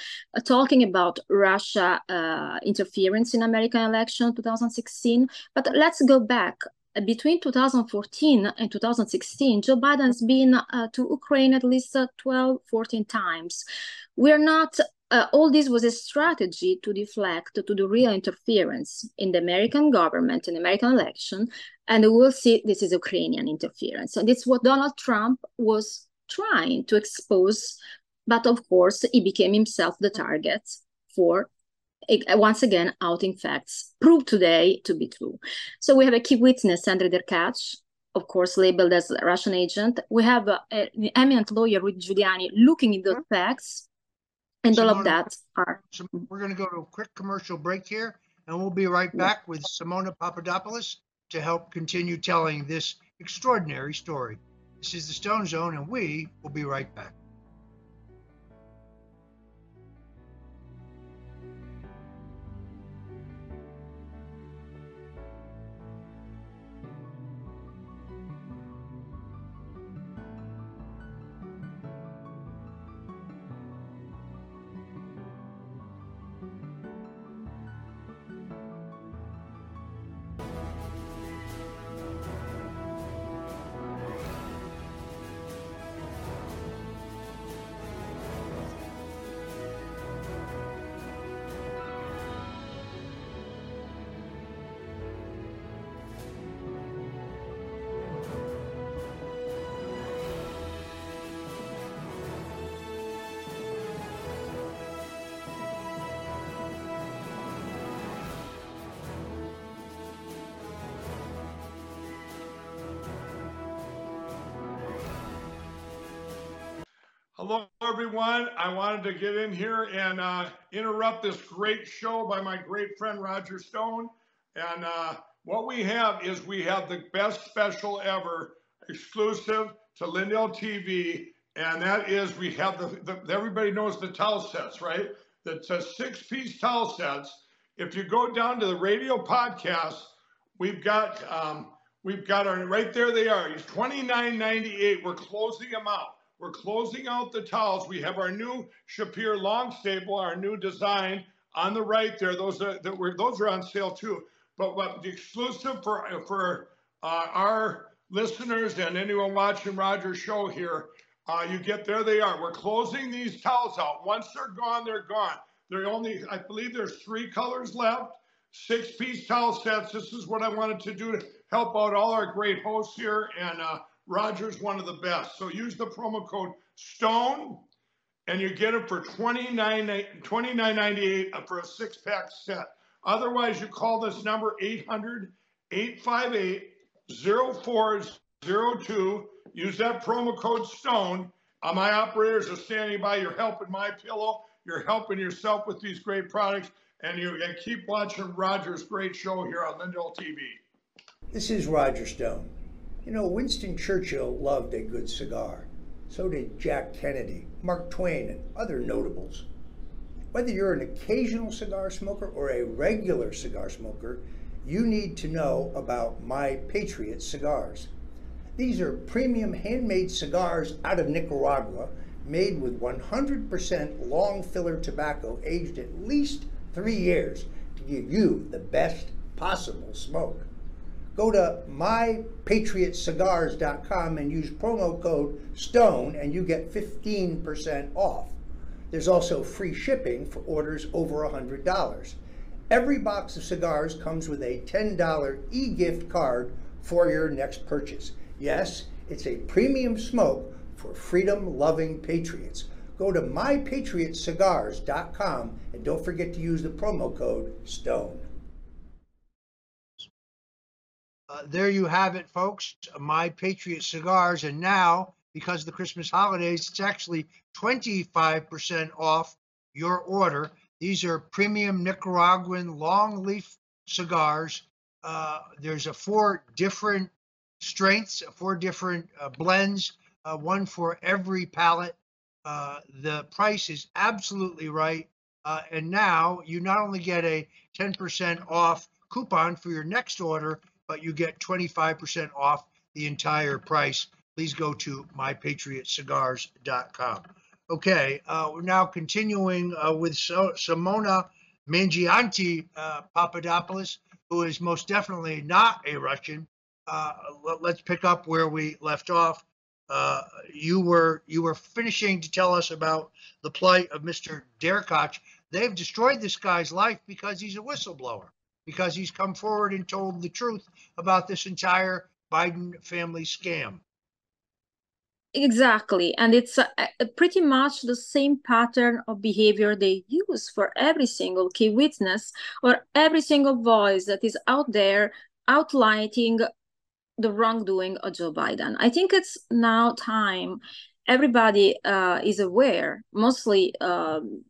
talking about Russia uh, interference in American election 2016, but let's go back between 2014 and 2016, Joe Biden's been uh, to Ukraine at least uh, 12, 14 times. We're not, uh, all this was a strategy to deflect to the real interference in the American government and American election. And we'll see this is Ukrainian interference. And it's what Donald Trump was trying to expose. But of course, he became himself the target for once again, outing facts proved today to be true. So we have a key witness, Andrei Derkach, of course, labeled as a Russian agent. We have uh, an eminent lawyer with Giuliani looking into the facts, and all of that are.
We're going to go to a quick commercial break here, and we'll be right back with Simona Papadopoulos to help continue telling this extraordinary story. This is the Stone Zone, and we will be right back.
Everyone. I wanted to get in here and uh, interrupt this great show by my great friend Roger Stone. And uh, what we have is we have the best special ever, exclusive to Lindell TV. And that is we have the, the everybody knows the towel sets, right? That's a six piece towel sets. If you go down to the radio podcast, we've got um, we've got our right there. They are. It's twenty nine ninety eight. We're closing them out. We're closing out the towels. We have our new Shapir long staple, our new design on the right there. Those are that were those are on sale too. But what the exclusive for for uh, our listeners and anyone watching Roger's show here, uh, you get there. They are. We're closing these towels out. Once they're gone, they're gone. They're only, I believe, there's three colors left. Six piece towel sets. This is what I wanted to do to help out all our great hosts here and. Uh, Roger's one of the best. So use the promo code STONE and you get it for $29.98 for a six pack set. Otherwise, you call this number 800 858 0402. Use that promo code STONE. Uh, my operators are standing by. You're helping my pillow. You're helping yourself with these great products. And you and keep watching Roger's great show here on Lindell TV.
This is Roger Stone. You know, Winston Churchill loved a good cigar. So did Jack Kennedy, Mark Twain, and other notables. Whether you're an occasional cigar smoker or a regular cigar smoker, you need to know about My Patriot cigars. These are premium handmade cigars out of Nicaragua, made with 100% long filler tobacco aged at least three years to give you the best possible smoke go to mypatriotcigars.com and use promo code STONE and you get 15% off. There's also free shipping for orders over $100. Every box of cigars comes with a $10 e gift card for your next purchase. Yes, it's a premium smoke for freedom loving patriots. Go to mypatriotcigars.com and don't forget to use the promo code STONE. Uh, there you have it, folks. My Patriot Cigars. And now, because of the Christmas holidays, it's actually 25% off your order. These are premium Nicaraguan long leaf cigars. Uh, there's a four different strengths, four different uh, blends, uh, one for every palate. Uh, the price is absolutely right. And now you not only get a 10% off coupon for your next order, but you get 25% off the entire price. Please go to mypatriotcigars.com. Okay, uh, we're now continuing uh, with so- Simona Mangiante uh, Papadopoulos, who is most definitely not a Russian. Uh, let, us pick up where we left off. Uh, you were you were finishing to tell us about the plight of Mr. Derkach. They've destroyed this guy's life because he's a whistleblower because he's come forward and told the truth about this entire Biden family scam.
Exactly. And it's a, a pretty much the same pattern of behavior they use for every single key witness or every single voice that is out there outlining the wrongdoing of Joe Biden. I think it's now time everybody uh, is aware, mostly um,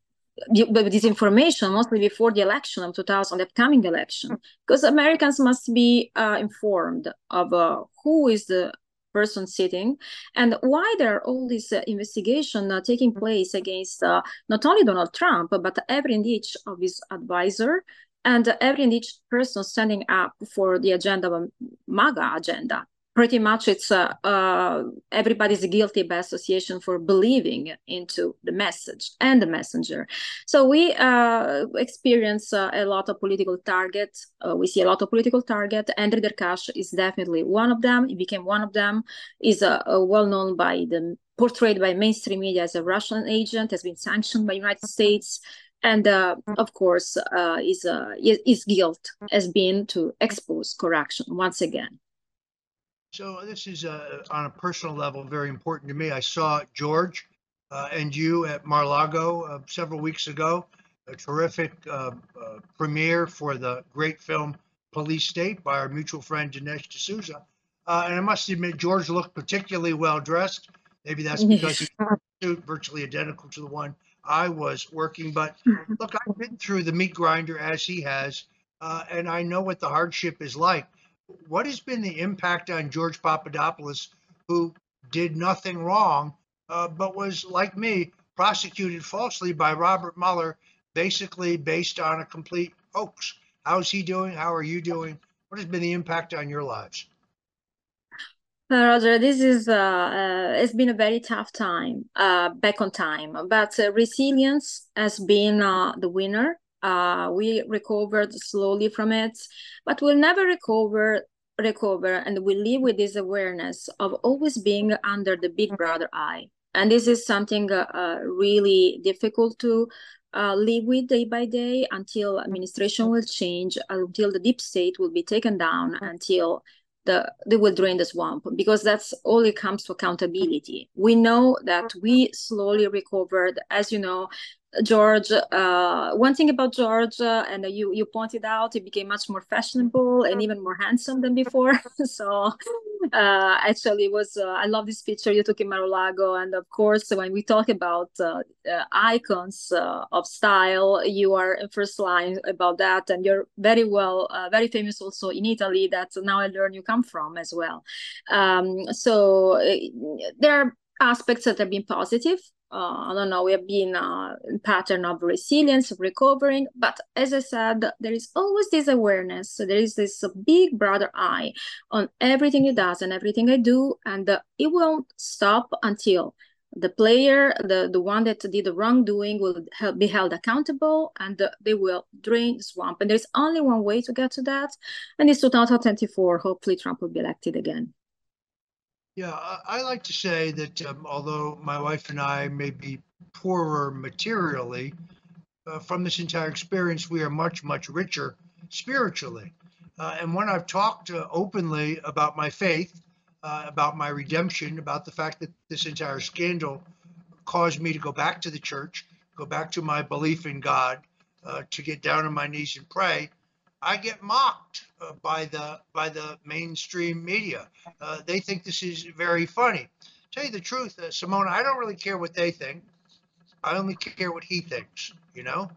this information mostly before the election of 2000, the upcoming election, because Americans must be uh, informed of uh, who is the person sitting and why there are all these uh, investigations uh, taking place against uh, not only Donald Trump, but every and each of his advisor and every and each person standing up for the agenda of MAGA agenda pretty much it's uh, uh, everybody's guilty by association for believing into the message and the messenger. So we uh, experience uh, a lot of political targets. Uh, we see a lot of political target. Andrew Derkach is definitely one of them. He became one of them. Is uh, well known by the portrayed by mainstream media as a Russian agent. Has been sanctioned by United States and uh, of course uh, his, uh, his guilt has been to expose corruption once again
so this is uh, on a personal level very important to me. I saw George uh, and you at Mar-Lago uh, several weeks ago, a terrific uh, uh, premiere for the great film Police State by our mutual friend Dinesh D'Souza. Uh, and I must admit, George looked particularly well dressed. Maybe that's because he's suit virtually identical to the one I was working. But look, I've been through the meat grinder as he has, and I know what the hardship is like what has been the impact on George Papadopoulos, who did nothing wrong, uh, but was, like me, prosecuted falsely by Robert Mueller, basically based on a complete hoax? How's he doing? How are you doing? What has been the impact on your lives?
Uh, Roger, this is uh, uh, it's been a very tough time, uh, back on time, but uh, resilience has been uh, the winner uh, we recovered slowly from it, but we'll never recover recover and we live with this awareness of always being under the big brother eye. And this is something uh, uh, really difficult to uh, live with day by day until administration will change until the deep state will be taken down until the they will drain the swamp because that's all it comes to accountability. We know that we slowly recovered as you know George, uh, one thing about George, uh, and you you pointed out, he became much more fashionable and even more handsome than before. so, uh, actually, it was uh, I love this picture you took in Mar-a-Lago, and of course, when we talk about uh, uh, icons of style, you are in first line about that, and you're very well, very famous also in Italy. That now I learn you come from as well. Um, so there are aspects that have been positive uh, I don't know, we have been uh, pattern of resilience, of recovering. But as I said, there is always this awareness. So there is this big brother eye on everything he does and everything I do, and uh, it won't stop until the player, the the one that did the wrongdoing, will be held accountable, and uh, they will drain the swamp. And there's only one way to get to that, and it's 2024. Hopefully, Trump will be elected again.
Yeah, I, like to say that um, although my wife and I may be poorer materially, uh, from this entire experience, we are much, much richer spiritually. Uh, and when I've talked uh, openly about my faith, uh, about my redemption, about the fact that this entire scandal caused me to go back to the church, go back to my belief in God, uh, to get down on my knees and pray, I get mocked uh, by the by the mainstream media. Uh, they think this is very funny. Tell you the truth, uh, Simona, I don't really care what they think. I only care what he thinks. You know,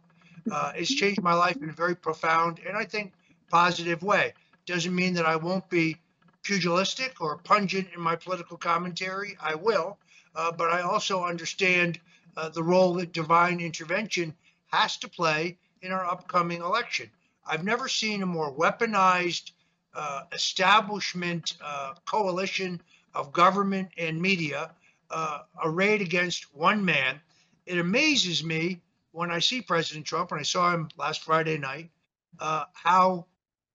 uh, it's changed my life in a very profound and I think positive way. Doesn't mean that I won't be pugilistic or pungent in my political commentary. I will, uh, but I also understand uh, the role that divine intervention has to play in our upcoming election. I've never seen a more weaponized uh, establishment uh, coalition of government and media uh, arrayed against one man. It amazes me when I see President Trump, and I saw him last Friday night, uh, how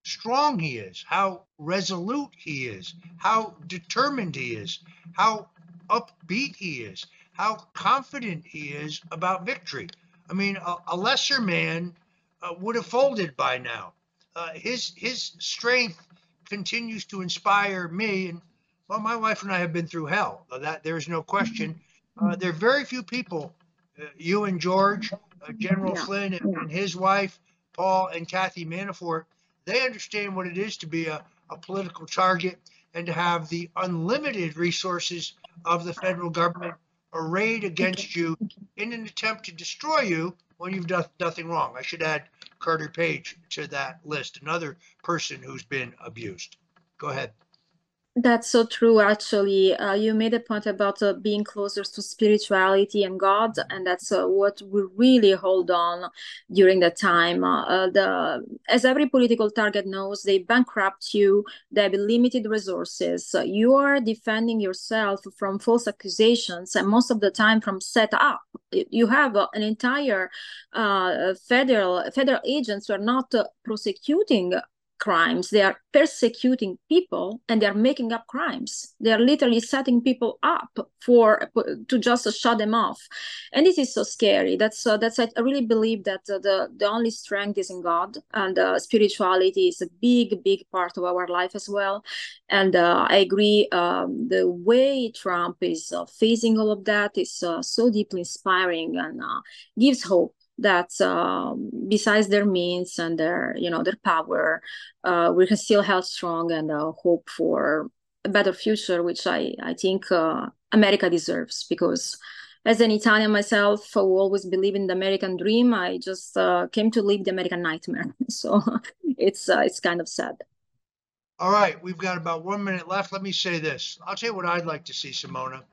strong he is, how resolute he is, how determined he is, how upbeat he is, how confident he is about victory. I mean, a, a lesser man uh, would have folded by now. Uh, his his strength continues to inspire me, and well, my wife and I have been through hell. Uh, that there's no question. Uh, there are very few people, uh, you and George, uh, General yeah. Flynn and, and, his wife, Paul and Kathy Manafort. They understand what it is to be a, a political target. and to have the unlimited resources of the federal government arrayed against you in an attempt to destroy you when you've done nothing wrong. I should add Carter Page to that list, another person who's been abused. Go ahead.
That's so true, actually. Uh, you made a point about uh, being closer to spirituality and God, and that's uh, what we really hold on during that time. Uh, uh, the as every political target knows, they bankrupt you. They have limited resources. you are defending yourself from false accusations, and most of the time from set up. You have uh, an entire federal federal agents who are not prosecuting crimes. They are persecuting people and they are making up crimes. They are literally setting people up for to just shut them off. And this is so scary. That's uh, that's I really believe that uh, the the only strength is in God and uh, spirituality is a big big part of our life as well. And uh, I agree. Um, the way Trump is uh, facing all of that is uh, so deeply inspiring and gives hope that um, besides their means and their you know their power uh, we can still have strong and uh, hope for a better future which i i think uh, america deserves. Because as an italian myself who always believe in the american dream. I just uh, came to live the american nightmare. So it's uh, it's kind of sad.
All right we've got about one minute left. Let me say this. I'll tell you what i'd like to see simona.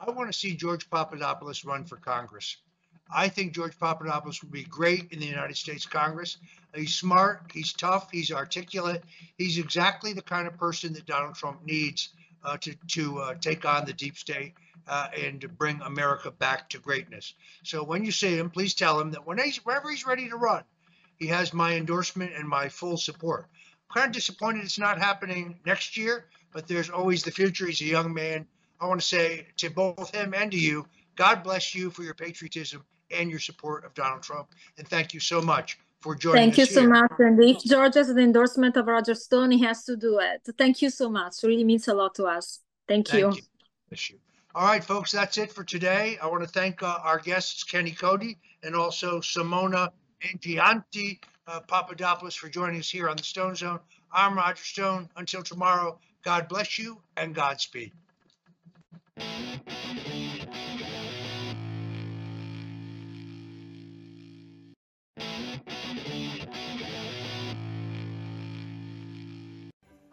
I want to see george papadopoulos run for congress I think George Papadopoulos would be great in the United States Congress. He's smart, he's tough, he's articulate. He's exactly the kind of person that Donald Trump needs uh, to, to uh, take on the deep state uh, and to bring America back to greatness. So when you see him, please tell him that when he's, whenever he's ready to run, he has my endorsement and my full support. I'm kind of disappointed it's not happening next year, but there's always the future. He's a young man. I want to say to both him and to you, God bless you for your patriotism and your support of Donald Trump. And thank you so much for joining us.
Thank you
here.
so much. And if George has an endorsement of Roger Stone, he has to do it. Thank you so much. It really means a lot to us. Thank, thank you.
you. All right, folks, that's it for today. I want to thank uh, our guests, Kenny Cody and also Simona Mangiante uh, Papadopoulos for joining us here on the Stone Zone. I'm Roger Stone. Until tomorrow, God bless you and Godspeed.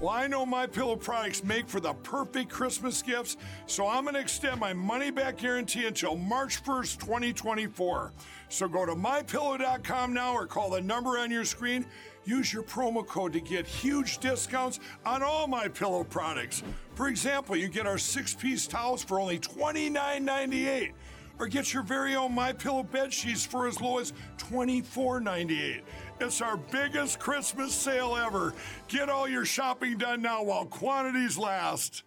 Well, I know my pillow products make for the perfect Christmas gifts, so I'm going to extend my money back guarantee until March 1st, 2024. So go to mypillow.com now or call the number on your screen. Use your promo code to get huge discounts on all my pillow products. For example, you get our six-piece towels for only $29.98 or get your very own My Pillow bed sheets for as low as $24.98. It's our biggest Christmas sale ever. Get all your shopping done now while quantities last.